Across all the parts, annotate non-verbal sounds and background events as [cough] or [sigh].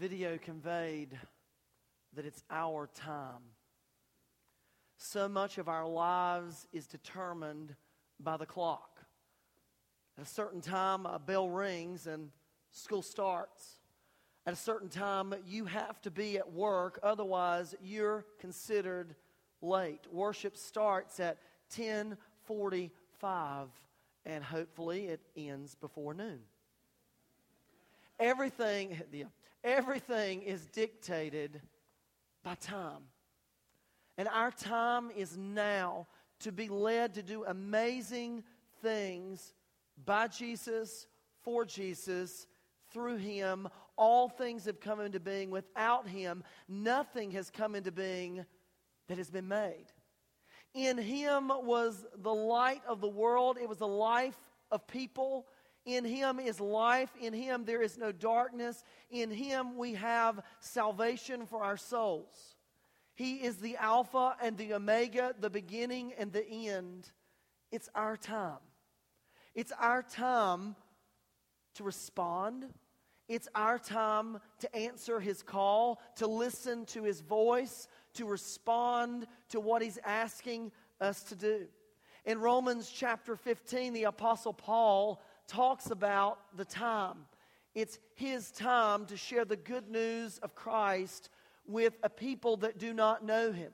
video conveyed that it's our time. So much of our lives is determined by the clock. At a certain time, a bell rings and school starts. At a certain time, you have to be at work, otherwise, you're considered late. Worship starts at 1045, and hopefully it ends before noon. Everything, everything is dictated by time. And our time is now to be led to do amazing things by Jesus, for Jesus, through Him. All things have come into being. Without Him, nothing has come into being that has been made. In Him was the light of the world, it was the life of people. In Him is life. In Him there is no darkness. In Him we have salvation for our souls. He is the Alpha and the Omega, the beginning and the end. It's our time. It's our time to respond. It's our time to answer His call, to listen to His voice, to respond to what He's asking us to do. In Romans chapter 15, the Apostle Paul talks about the time. It's his time to share the good news of Christ with a people that do not know him.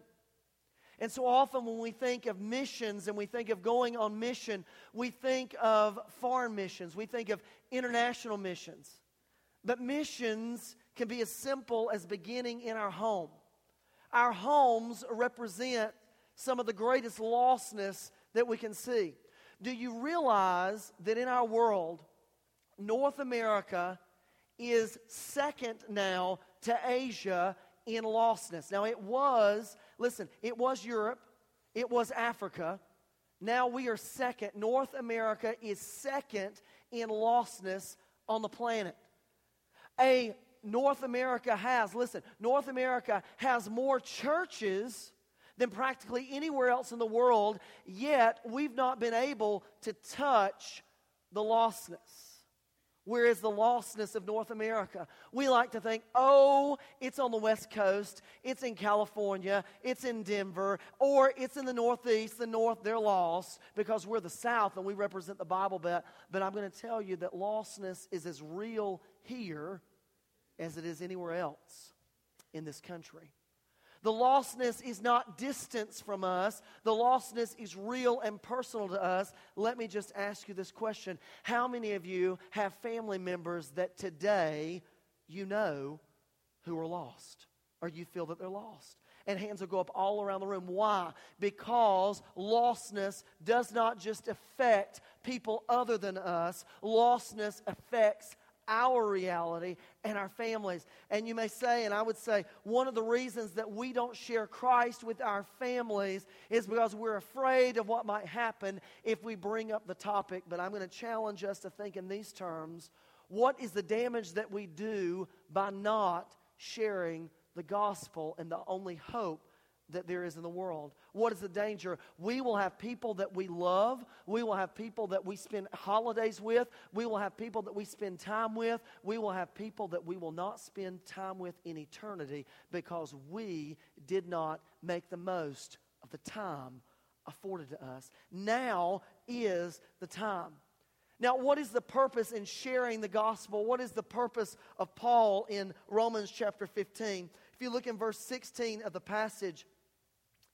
And so often, when we think of missions and we think of going on mission, we think of foreign missions, we think of international missions. But missions can be as simple as beginning in our home. Our homes represent some of the greatest lostness that we can see. Do you realize that in our world, North America is second now to Asia in lostness? Now, it was, listen, it was Europe, it was Africa. Now we are second. North America is second in lostness on the planet. A North America has, listen, North America has more churches than practically anywhere else in the world, yet we've not been able to touch the lostness. Where is the lostness of North America? We like to think, oh, it's on the West Coast, it's in California, it's in Denver, or it's in the Northeast, the North, they're lost because we're the South and we represent the Bible Belt. But I'm going to tell you that lostness is as real here as it is anywhere else in this country. The lostness is not distance from us. The lostness is real and personal to us. Let me just ask you this question How many of you have family members that today you know who are lost? Or you feel that they're lost? And hands will go up all around the room. Why? Because lostness does not just affect people other than us, lostness affects our reality and our families. And you may say, and I would say, one of the reasons that we don't share Christ with our families is because we're afraid of what might happen if we bring up the topic. But I'm going to challenge us to think in these terms what is the damage that we do by not sharing the gospel and the only hope that there is in the world. What is the danger? We will have people that we love. We will have people that we spend holidays with. We will have people that we spend time with. We will have people that we will not spend time with in eternity because we did not make the most of the time afforded to us. Now is the time. Now, what is the purpose in sharing the gospel? What is the purpose of Paul in Romans chapter 15? If you look in verse 16 of the passage,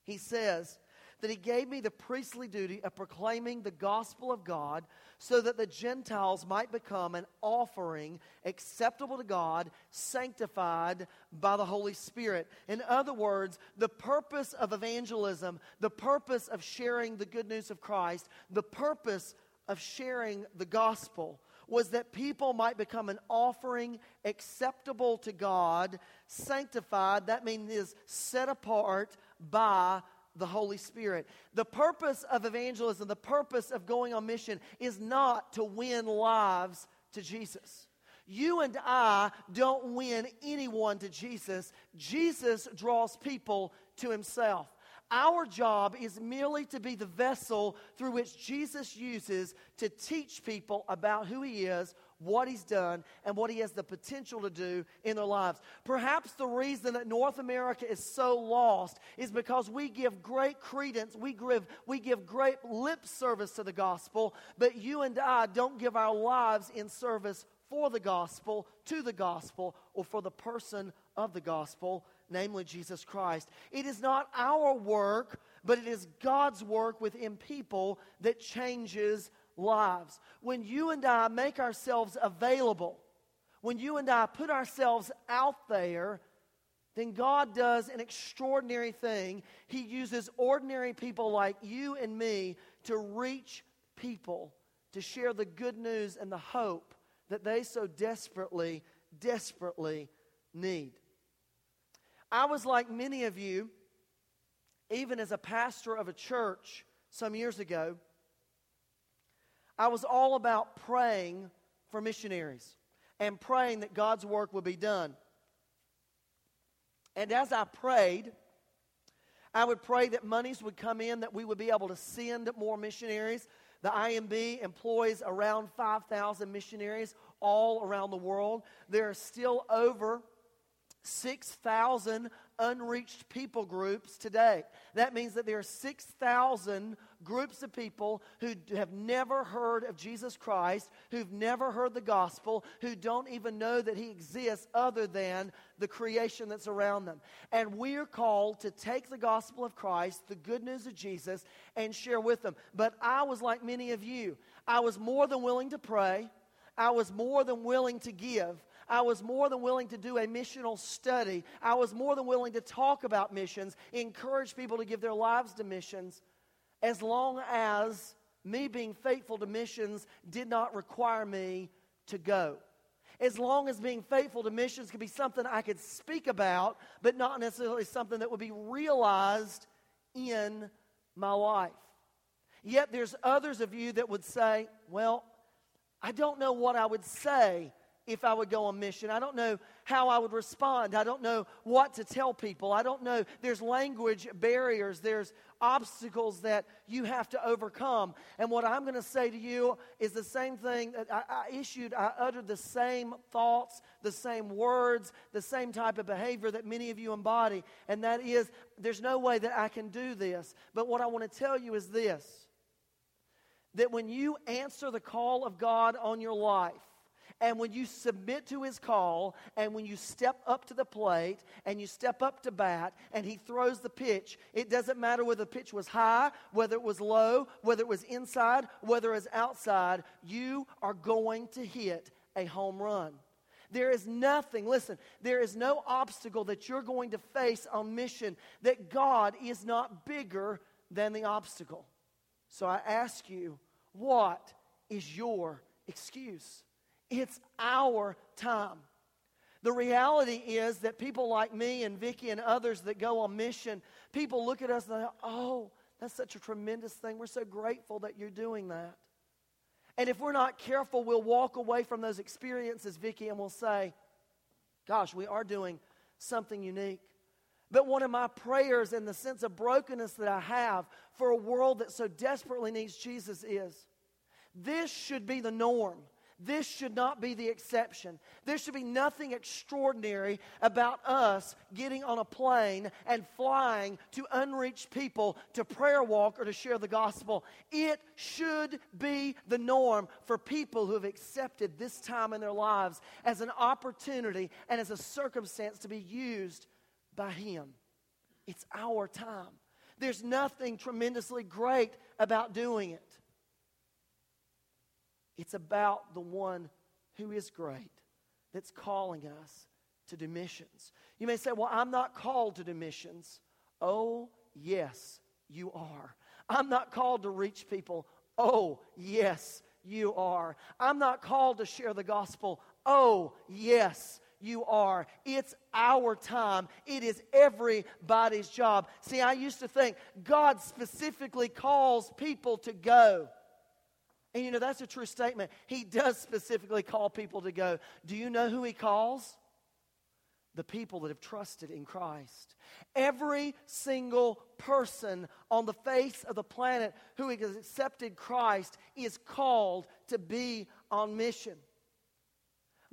he says that he gave me the priestly duty of proclaiming the gospel of God so that the Gentiles might become an offering acceptable to God, sanctified by the Holy Spirit. In other words, the purpose of evangelism, the purpose of sharing the good news of Christ, the purpose of sharing the gospel was that people might become an offering acceptable to God, sanctified, that means is set apart by the Holy Spirit. The purpose of evangelism, the purpose of going on mission is not to win lives to Jesus. You and I don't win anyone to Jesus. Jesus draws people to himself. Our job is merely to be the vessel through which Jesus uses to teach people about who he is, what He's done and what He has the potential to do in their lives. Perhaps the reason that North America is so lost is because we give great credence, we give, we give great lip service to the gospel, but you and I don't give our lives in service for the gospel, to the gospel, or for the person of the gospel, namely Jesus Christ. It is not our work, but it is God's work within people that changes lives. When you and I make ourselves available, when you and I put ourselves out there, then God does an extraordinary thing. He uses ordinary people like you and me to reach people, to share the good news and the hope that they so desperately, desperately need. I was like many of you, even as a pastor of a church some years ago, I was all about praying for missionaries and praying that God's work would be done. And as I prayed, I would pray that monies would come in, that we would be able to send more missionaries. The IMB employs around 5,000 missionaries all around the world. There are still over 6,000 unreached people groups today. That means that there are 6,000 groups of people who have never heard of Jesus Christ, who've never heard the gospel, who don't even know that he exists other than the creation that's around them. And we're called to take the gospel of Christ, the good news of Jesus, and share with them. But I was like many of you, I was more than willing to pray. I was more than willing to give. I was more than willing to do a missional study. I was more than willing to talk about missions, encourage people to give their lives to missions, as long as me being faithful to missions did not require me to go. As long as being faithful to missions could be something I could speak about, but not necessarily something that would be realized in my life. Yet there's others of you that would say, well, I don't know what I would say if I would go on mission. I don't know how I would respond. I don't know what to tell people. I don't know. There's language barriers, there's obstacles that you have to overcome. And what I'm going to say to you is the same thing that I, I, issued. I uttered the same thoughts, the same words, the same type of behavior that many of you embody. And that is, there's no way that I can do this. But what I want to tell you is this that when you answer the call of God on your life, and when you submit to his call, and when you step up to the plate, and you step up to bat, and he throws the pitch, it doesn't matter whether the pitch was high, whether it was low, whether it was inside, whether it was outside, you are going to hit a home run. There is nothing, listen, there is no obstacle that you're going to face on mission that God is not bigger than the obstacle. So I ask you, what is your excuse? It's our time. The reality is that people like me and Vicky and others that go on mission, people look at us and they go, oh, that's such a tremendous thing. We're so grateful that you're doing that. And if we're not careful, we'll walk away from those experiences, Vicki, and we'll say, gosh, we are doing something unique. But one of my prayers and the sense of brokenness that I have for a world that so desperately needs Jesus is this should be the norm. This should not be the exception. There should be nothing extraordinary about us getting on a plane and flying to unreached people to prayer walk or to share the gospel. It should be the norm for people who have accepted this time in their lives as an opportunity and as a circumstance to be used by Him. It's our time. There's nothing tremendously great about doing it. It's about the one who is great that's calling us to do missions. You may say, Well, I'm not called to do missions. Oh, yes, you are. I'm not called to reach people. Oh, yes, you are. I'm not called to share the gospel. Oh, yes, you are. It's our time. It is everybody's job. See, I used to think God specifically calls people to go. And you know, that's a true statement. He does specifically call people to go. Do you know who he calls? The people that have trusted in Christ. Every single person on the face of the planet who has accepted Christ is called to be on mission.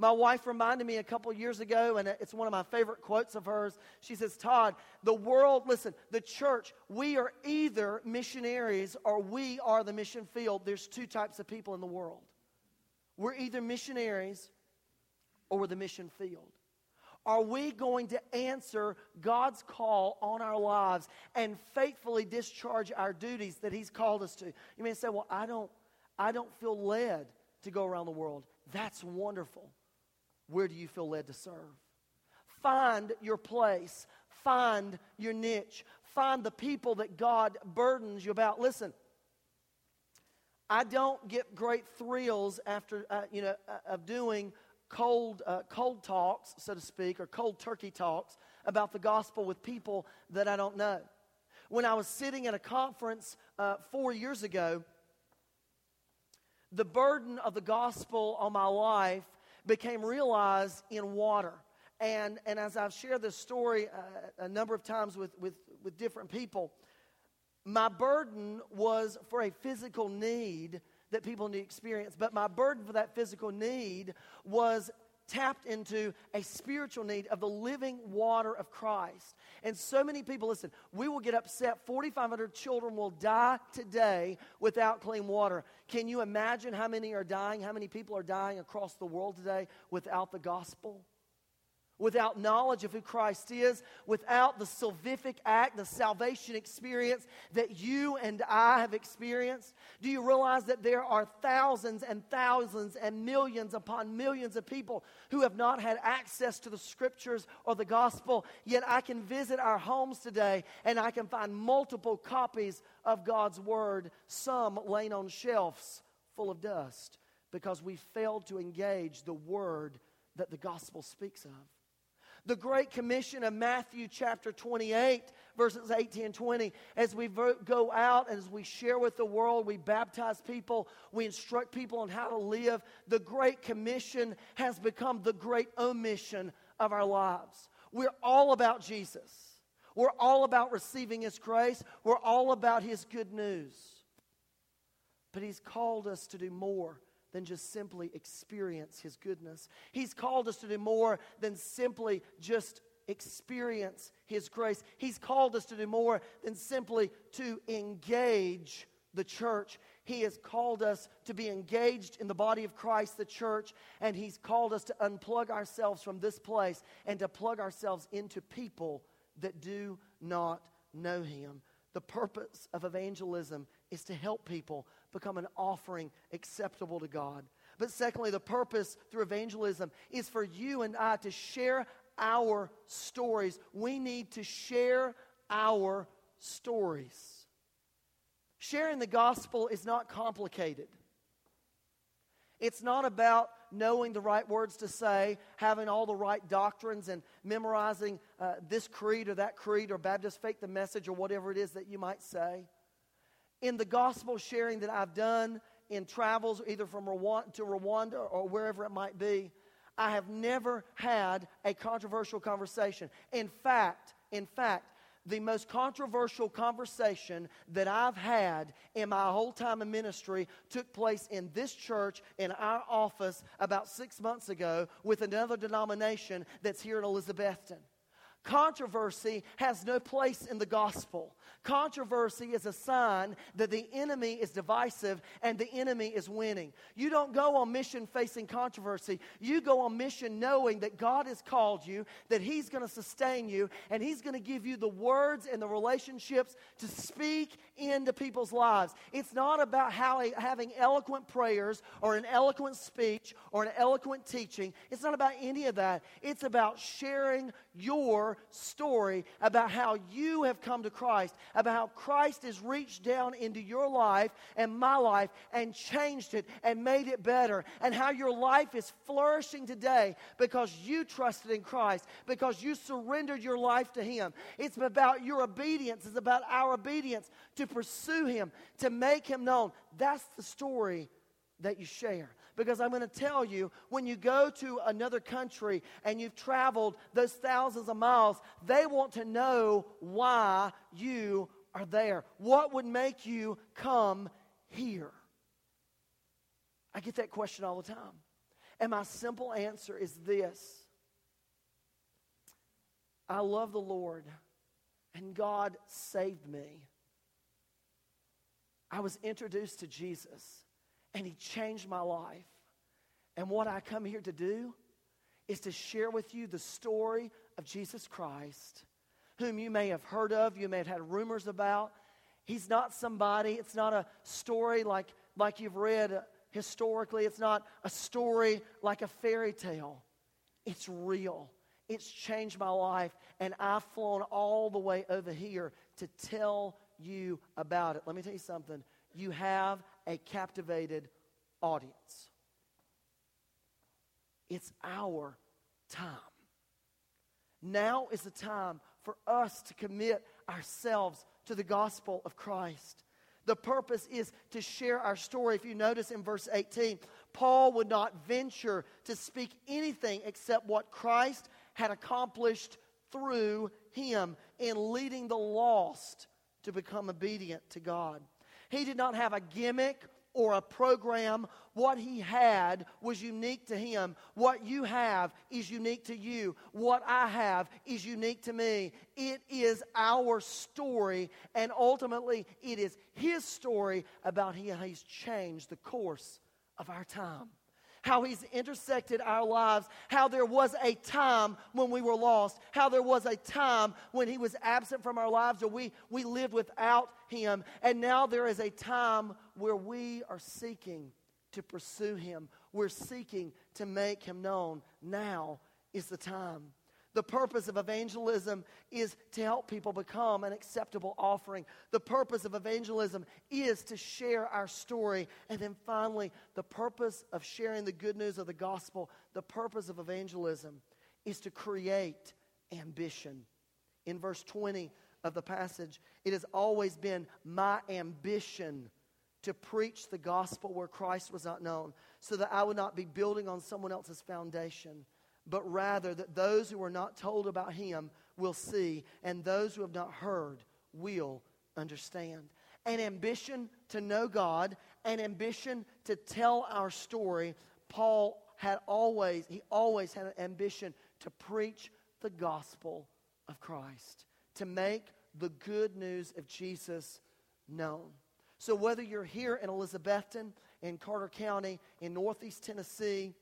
My wife reminded me a couple years ago, and it's one of my favorite quotes of hers. She says, Todd, the world, listen, the church, we are either missionaries or we are the mission field. There's two types of people in the world. We're either missionaries or we're the mission field. Are we going to answer God's call on our lives and faithfully discharge our duties that He's called us to? You may say, Well, I don't, I don't feel led to go around the world. That's wonderful. Where do you feel led to serve? Find your place, find your niche, find the people that God burdens you about. Listen, I don't get great thrills after, uh, you know, uh, of doing cold, uh, cold talks, so to speak, or cold turkey talks about the gospel with people that I don't know. When I was sitting at a conference uh, four years ago, the burden of the gospel on my life became realized in water. And, and as I've shared this story uh, a number of times with, with, with different people, my burden was for a physical need that people need to experience. But my burden for that physical need was tapped into a spiritual need of the living water of Christ. And so many people, listen, we will get upset. 4,500 children will die today without clean water. Can you imagine how many are dying? How many people are dying across the world today without the gospel? Without knowledge of who Christ is, without the salvific act, the salvation experience that you and I have experienced? Do you realize that there are thousands and thousands and millions upon millions of people who have not had access to the scriptures or the gospel? Yet I can visit our homes today and I can find multiple copies of God's word, some laying on shelves full of dust because we failed to engage the word that the gospel speaks of. The Great Commission of Matthew chapter 28, verses 18 and 20. As we go out, as we share with the world, we baptize people, we instruct people on how to live. The Great Commission has become the great omission of our lives. We're all about Jesus. We're all about receiving His grace. We're all about His good news. But He's called us to do more than just simply experience His goodness. He's called us to do more than simply just experience His grace. He's called us to do more than simply to engage the church. He has called us to be engaged in the body of Christ, the church, and He's called us to unplug ourselves from this place and to plug ourselves into people that do not know Him. The purpose of evangelism is to help people become an offering acceptable to God. But secondly, the purpose through evangelism is for you and I to share our stories. We need to share our stories. Sharing the gospel is not complicated. It's not about knowing the right words to say, having all the right doctrines, and memorizing uh, this creed or that creed or Baptist Faith and Message or whatever it is that you might say in the gospel sharing that I've done in travels, either from Rwanda to Rwanda or wherever it might be, I have never had a controversial conversation. In fact, in fact, the most controversial conversation that I've had in my whole time in ministry took place in this church in our office about six months ago with another denomination that's here in Elizabethton. Controversy has no place in the gospel. Controversy is a sign that the enemy is divisive and the enemy is winning. You don't go on mission facing controversy. You go on mission knowing that God has called you, that He's going to sustain you, and He's going to give you the words and the relationships to speak into people's lives. It's not about how, having eloquent prayers or an eloquent speech or an eloquent teaching. It's not about any of that. It's about sharing story about how you have come to Christ, about how Christ has reached down into your life and my life and changed it and made it better, and how your life is flourishing today because you trusted in Christ, because you surrendered your life to Him. It's about your obedience, it's about our obedience to pursue Him, to make Him known. That's the story that you share. Because I'm going to tell you, when you go to another country and you've traveled those thousands of miles, they want to know why you are there. What would make you come here? I get that question all the time. And my simple answer is this I love the Lord, and God saved me. I was introduced to Jesus, and He changed my life. And what I come here to do is to share with you the story of Jesus Christ, whom you may have heard of, you may have had rumors about. He's not somebody, it's not a story like, like you've read historically, it's not a story like a fairy tale. It's real. It's changed my life, and I've flown all the way over here to tell you about it. Let me tell you something. You have a captivated audience. It's our time. Now is the time for us to commit ourselves to the gospel of Christ. The purpose is to share our story. If you notice in verse 18, Paul would not venture to speak anything except what Christ had accomplished through him in leading the lost to become obedient to God. He did not have a gimmick or a program. What he had was unique to him. What you have is unique to you. What I have is unique to me. It is our story, and ultimately, it is his story about how he's changed the course of our time how He's intersected our lives, how there was a time when we were lost, how there was a time when He was absent from our lives or we, we lived without Him, and now there is a time where we are seeking to pursue Him. We're seeking to make Him known. Now is the time. The purpose of evangelism is to help people become an acceptable offering. The purpose of evangelism is to share our story. And then finally, the purpose of sharing the good news of the gospel, the purpose of evangelism is to create ambition. In verse 20 of the passage, it has always been my ambition to preach the gospel where Christ was not known, so that I would not be building on someone else's foundation but rather that those who are not told about him will see, and those who have not heard will understand. An ambition to know God, an ambition to tell our story. Paul had always, he always had an ambition to preach the gospel of Christ, to make the good news of Jesus known. So whether you're here in Elizabethton, in Carter County, in Northeast Tennessee,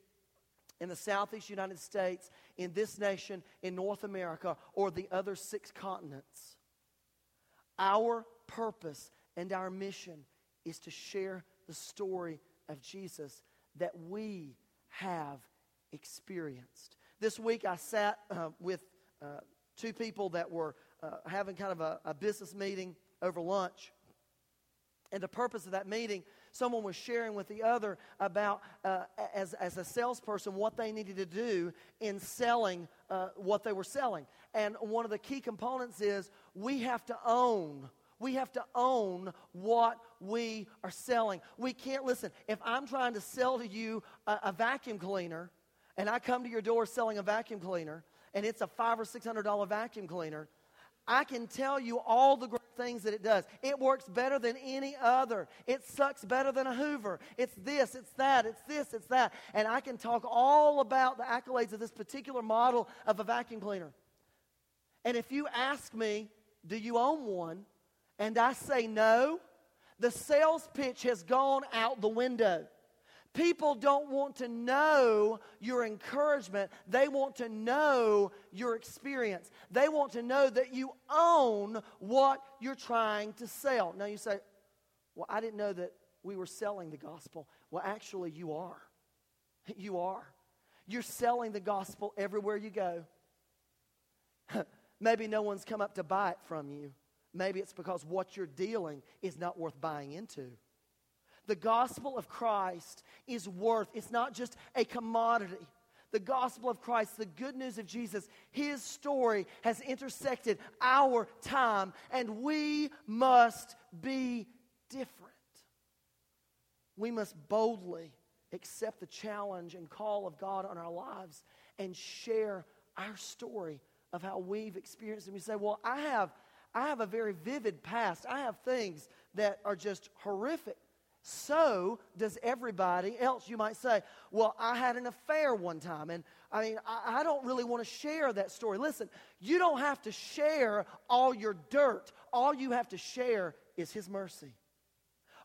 in the southeast United States, in this nation, in North America, or the other six continents. Our purpose and our mission is to share the story of Jesus that we have experienced. This week I sat uh, with uh, two people that were uh, having kind of a, a business meeting over lunch. And the purpose of that meeting someone was sharing with the other about, uh, as, as a salesperson, what they needed to do in selling uh, what they were selling. And one of the key components is we have to own. We have to own what we are selling. We can't listen. If I'm trying to sell to you a, a vacuum cleaner, and I come to your door selling a vacuum cleaner, and it's a five or six hundred dollar vacuum cleaner, I can tell you all the things that it does. It works better than any other. It sucks better than a Hoover. It's this, it's that, it's this, it's that. And I can talk all about the accolades of this particular model of a vacuum cleaner. And if you ask me, do you own one? And I say no, the sales pitch has gone out the window. People don't want to know your encouragement. They want to know your experience. They want to know that you own what you're trying to sell. Now you say, Well, I didn't know that we were selling the gospel. Well, actually, you are. [laughs] You are. You're selling the gospel everywhere you go. [laughs] Maybe no one's come up to buy it from you. Maybe it's because what you're dealing is not worth buying into. The gospel of Christ is worth, it's not just a commodity. The gospel of Christ, the good news of Jesus, his story has intersected our time, and we must be different. We must boldly accept the challenge and call of God on our lives and share our story of how we've experienced and We say, Well, I have, I have a very vivid past. I have things that are just horrific so does everybody else. You might say, Well, I had an affair one time, and I mean, I, I don't really want to share that story. Listen, you don't have to share all your dirt. All you have to share is His mercy.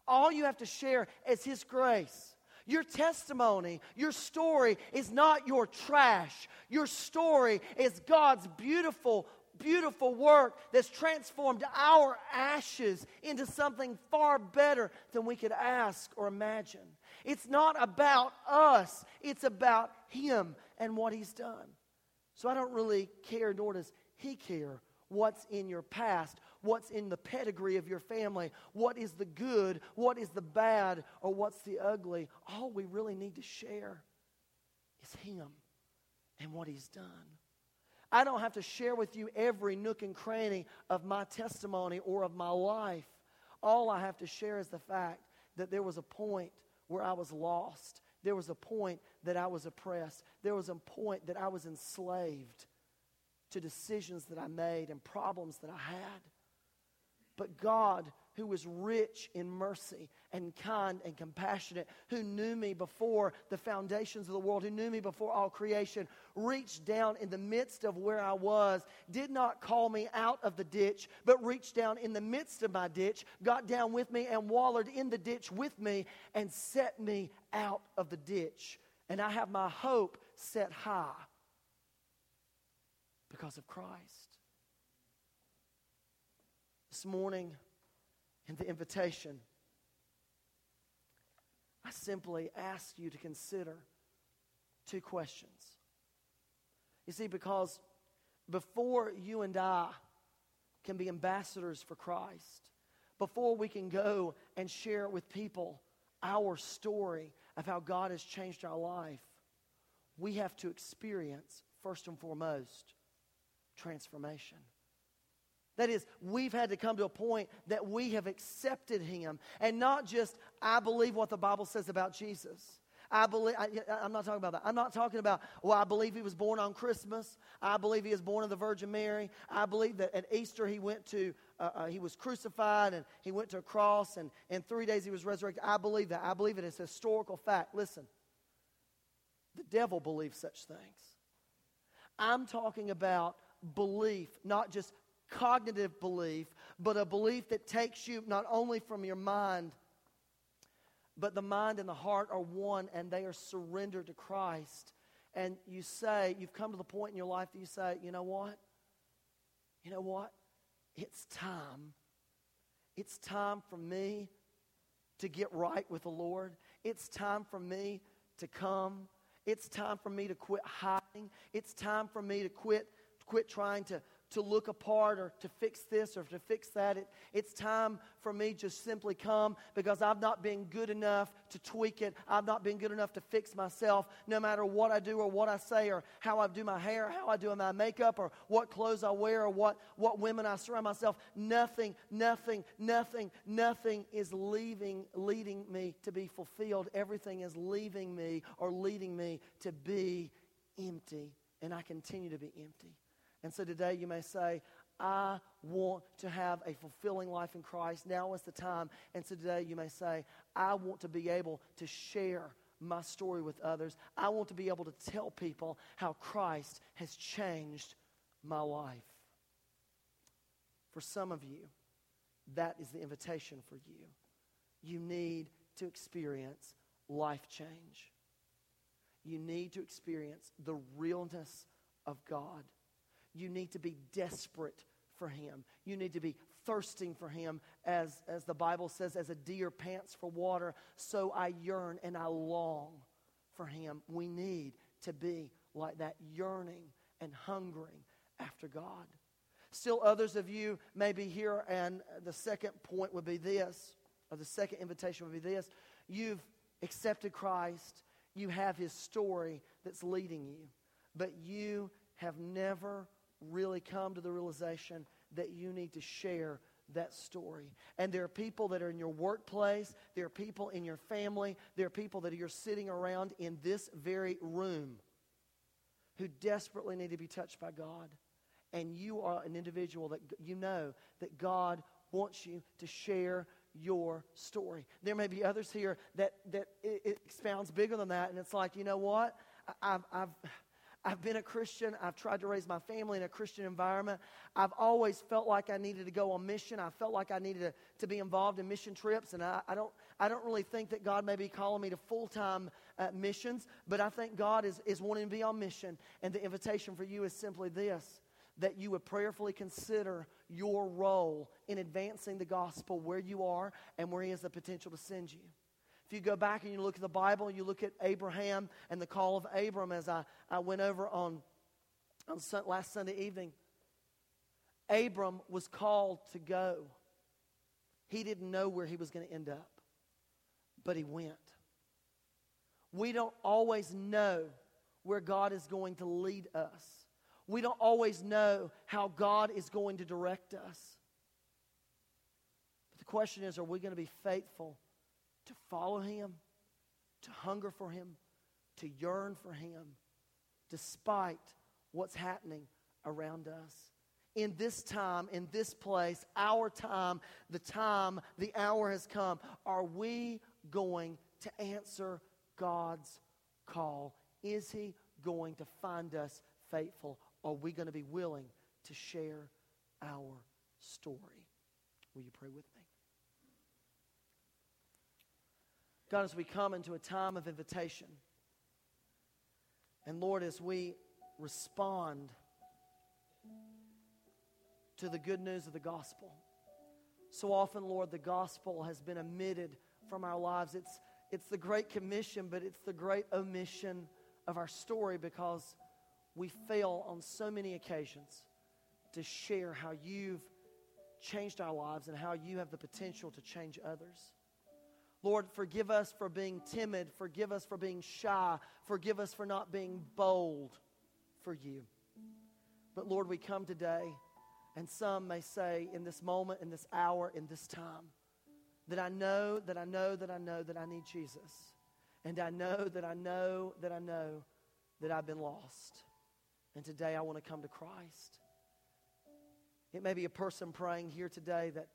All you have to share is His grace. Your testimony, your story is not your trash. Your story is God's beautiful beautiful work that's transformed our ashes into something far better than we could ask or imagine. It's not about us, it's about Him and what He's done. So I don't really care, nor does He care, what's in your past, what's in the pedigree of your family, what is the good, what is the bad, or what's the ugly. All we really need to share is Him and what He's done. I don't have to share with you every nook and cranny of my testimony or of my life. All I have to share is the fact that there was a point where I was lost. There was a point that I was oppressed. There was a point that I was enslaved to decisions that I made and problems that I had. But God who was rich in mercy and kind and compassionate, who knew me before the foundations of the world, who knew me before all creation, reached down in the midst of where I was, did not call me out of the ditch, but reached down in the midst of my ditch, got down with me and wallowed in the ditch with me and set me out of the ditch. And I have my hope set high because of Christ. This morning, in the invitation, I simply ask you to consider two questions. You see, because before you and I can be ambassadors for Christ, before we can go and share with people our story of how God has changed our life, we have to experience, first and foremost, transformation. That is, we've had to come to a point that we have accepted him. And not just, I believe what the Bible says about Jesus. I believe, I, am not talking about that. I'm not talking about, well, I believe he was born on Christmas. I believe he was born of the Virgin Mary. I believe that at Easter he went to, uh, uh, he was crucified and he went to a cross and in three days he was resurrected. I believe that. I believe it is historical fact. Listen, the devil believes such things. I'm talking about belief, not just cognitive belief, but a belief that takes you not only from your mind, but the mind and the heart are one and they are surrendered to Christ. And you say, you've come to the point in your life that you say, you know what? You know what? It's time. It's time for me to get right with the Lord. It's time for me to come. It's time for me to quit hiding. It's time for me to quit quit trying to to look apart or to fix this or to fix that. It, it's time for me just simply come because I've not been good enough to tweak it. I've not been good enough to fix myself no matter what I do or what I say or how I do my hair, how I do my makeup or what clothes I wear or what, what women I surround myself. Nothing, nothing, nothing, nothing is leaving, leading me to be fulfilled. Everything is leaving me or leading me to be empty. And I continue to be empty. And so today you may say, I want to have a fulfilling life in Christ. Now is the time. And so today you may say, I want to be able to share my story with others. I want to be able to tell people how Christ has changed my life. For some of you, that is the invitation for you. You need to experience life change. You need to experience the realness of God. You need to be desperate for Him. You need to be thirsting for Him, as, as the Bible says, as a deer pants for water, so I yearn and I long for Him. We need to be like that, yearning and hungering after God. Still, others of you may be here, and the second point would be this, or the second invitation would be this. You've accepted Christ, you have His story that's leading you, but you have never really come to the realization that you need to share that story. And there are people that are in your workplace, there are people in your family, there are people that you're sitting around in this very room who desperately need to be touched by God. And you are an individual that you know that God wants you to share your story. There may be others here that, that it, it expounds bigger than that, and it's like, you know what? I, I've, I've, I've been a Christian. I've tried to raise my family in a Christian environment. I've always felt like I needed to go on mission. I felt like I needed to, to be involved in mission trips. And I, I, don't, I don't really think that God may be calling me to full time uh, missions, but I think God is, is wanting to be on mission. And the invitation for you is simply this that you would prayerfully consider your role in advancing the gospel where you are and where He has the potential to send you. You go back and you look at the Bible, you look at Abraham and the call of Abram, as I, I went over on, on last Sunday evening, Abram was called to go. He didn't know where he was going to end up, but he went. We don't always know where God is going to lead us. We don't always know how God is going to direct us. But the question is are we going to be faithful to follow Him, to hunger for Him, to yearn for Him, despite what's happening around us? in this time, in this place, our time, the time, the hour has come. Are we going to answer God's call? Is He going to find us faithful? Are we going to be willing to share our story? Will you pray with me? God, as we come into a time of invitation, and Lord, as we respond to the good news of the gospel, so often, Lord, the gospel has been omitted from our lives. It's, it's the great commission, but it's the great omission of our story because we fail on so many occasions to share how you've changed our lives and how you have the potential to change others. Lord, forgive us for being timid. Forgive us for being shy. Forgive us for not being bold for you. But Lord, we come today, and some may say in this moment, in this hour, in this time, that I know, that I know, that I know that I need Jesus. And I know that I know that I know that I've been lost. And today I want to come to Christ. It may be a person praying here today that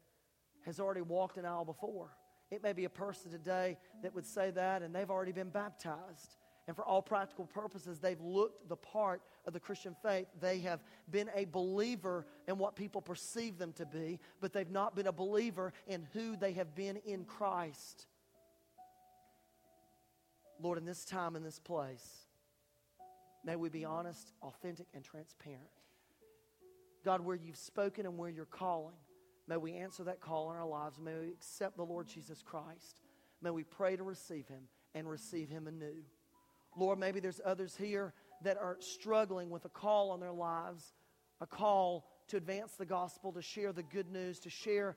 has already walked an aisle before. It may be a person today that would say that and they've already been baptized. And for all practical purposes, they've looked the part of the Christian faith. They have been a believer in what people perceive them to be, but they've not been a believer in who they have been in Christ. Lord, in this time, in this place, may we be honest, authentic, and transparent. God, where you've spoken and where you're calling, May we answer that call in our lives. May we accept the Lord Jesus Christ. May we pray to receive him and receive him anew. Lord, maybe there's others here that are struggling with a call on their lives, a call to advance the gospel, to share the good news, to share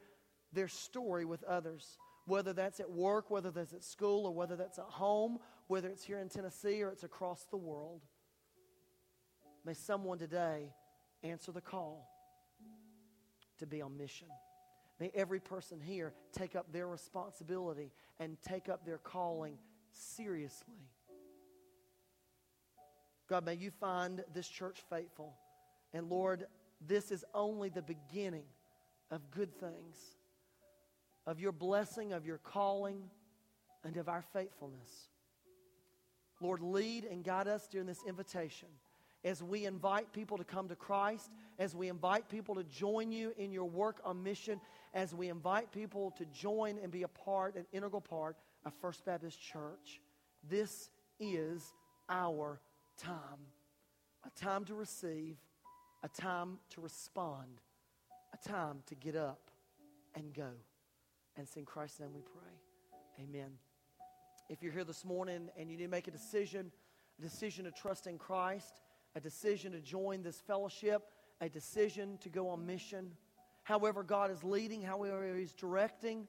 their story with others. Whether that's at work, whether that's at school, or whether that's at home, whether it's here in Tennessee or it's across the world. May someone today answer the call to be on mission. May every person here take up their responsibility and take up their calling seriously. God, may you find this church faithful. And Lord, this is only the beginning of good things, of your blessing, of your calling, and of our faithfulness. Lord, lead and guide us during this invitation as we invite people to come to Christ, as we invite people to join you in your work on mission, as we invite people to join and be a part, an integral part of First Baptist Church. This is our time a time to receive, a time to respond, a time to get up and go. And in Christ's name we pray. Amen. If you're here this morning and you need to make a decision, a decision to trust in Christ, a decision to join this fellowship, a decision to go on mission. However, God is leading, however, He's directing,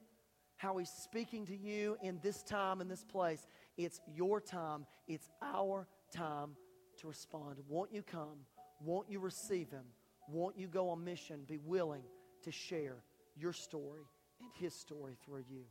how He's speaking to you in this time, in this place. It's your time, it's our time to respond. Won't you come? Won't you receive Him? Won't you go on mission? Be willing to share your story and His story through you.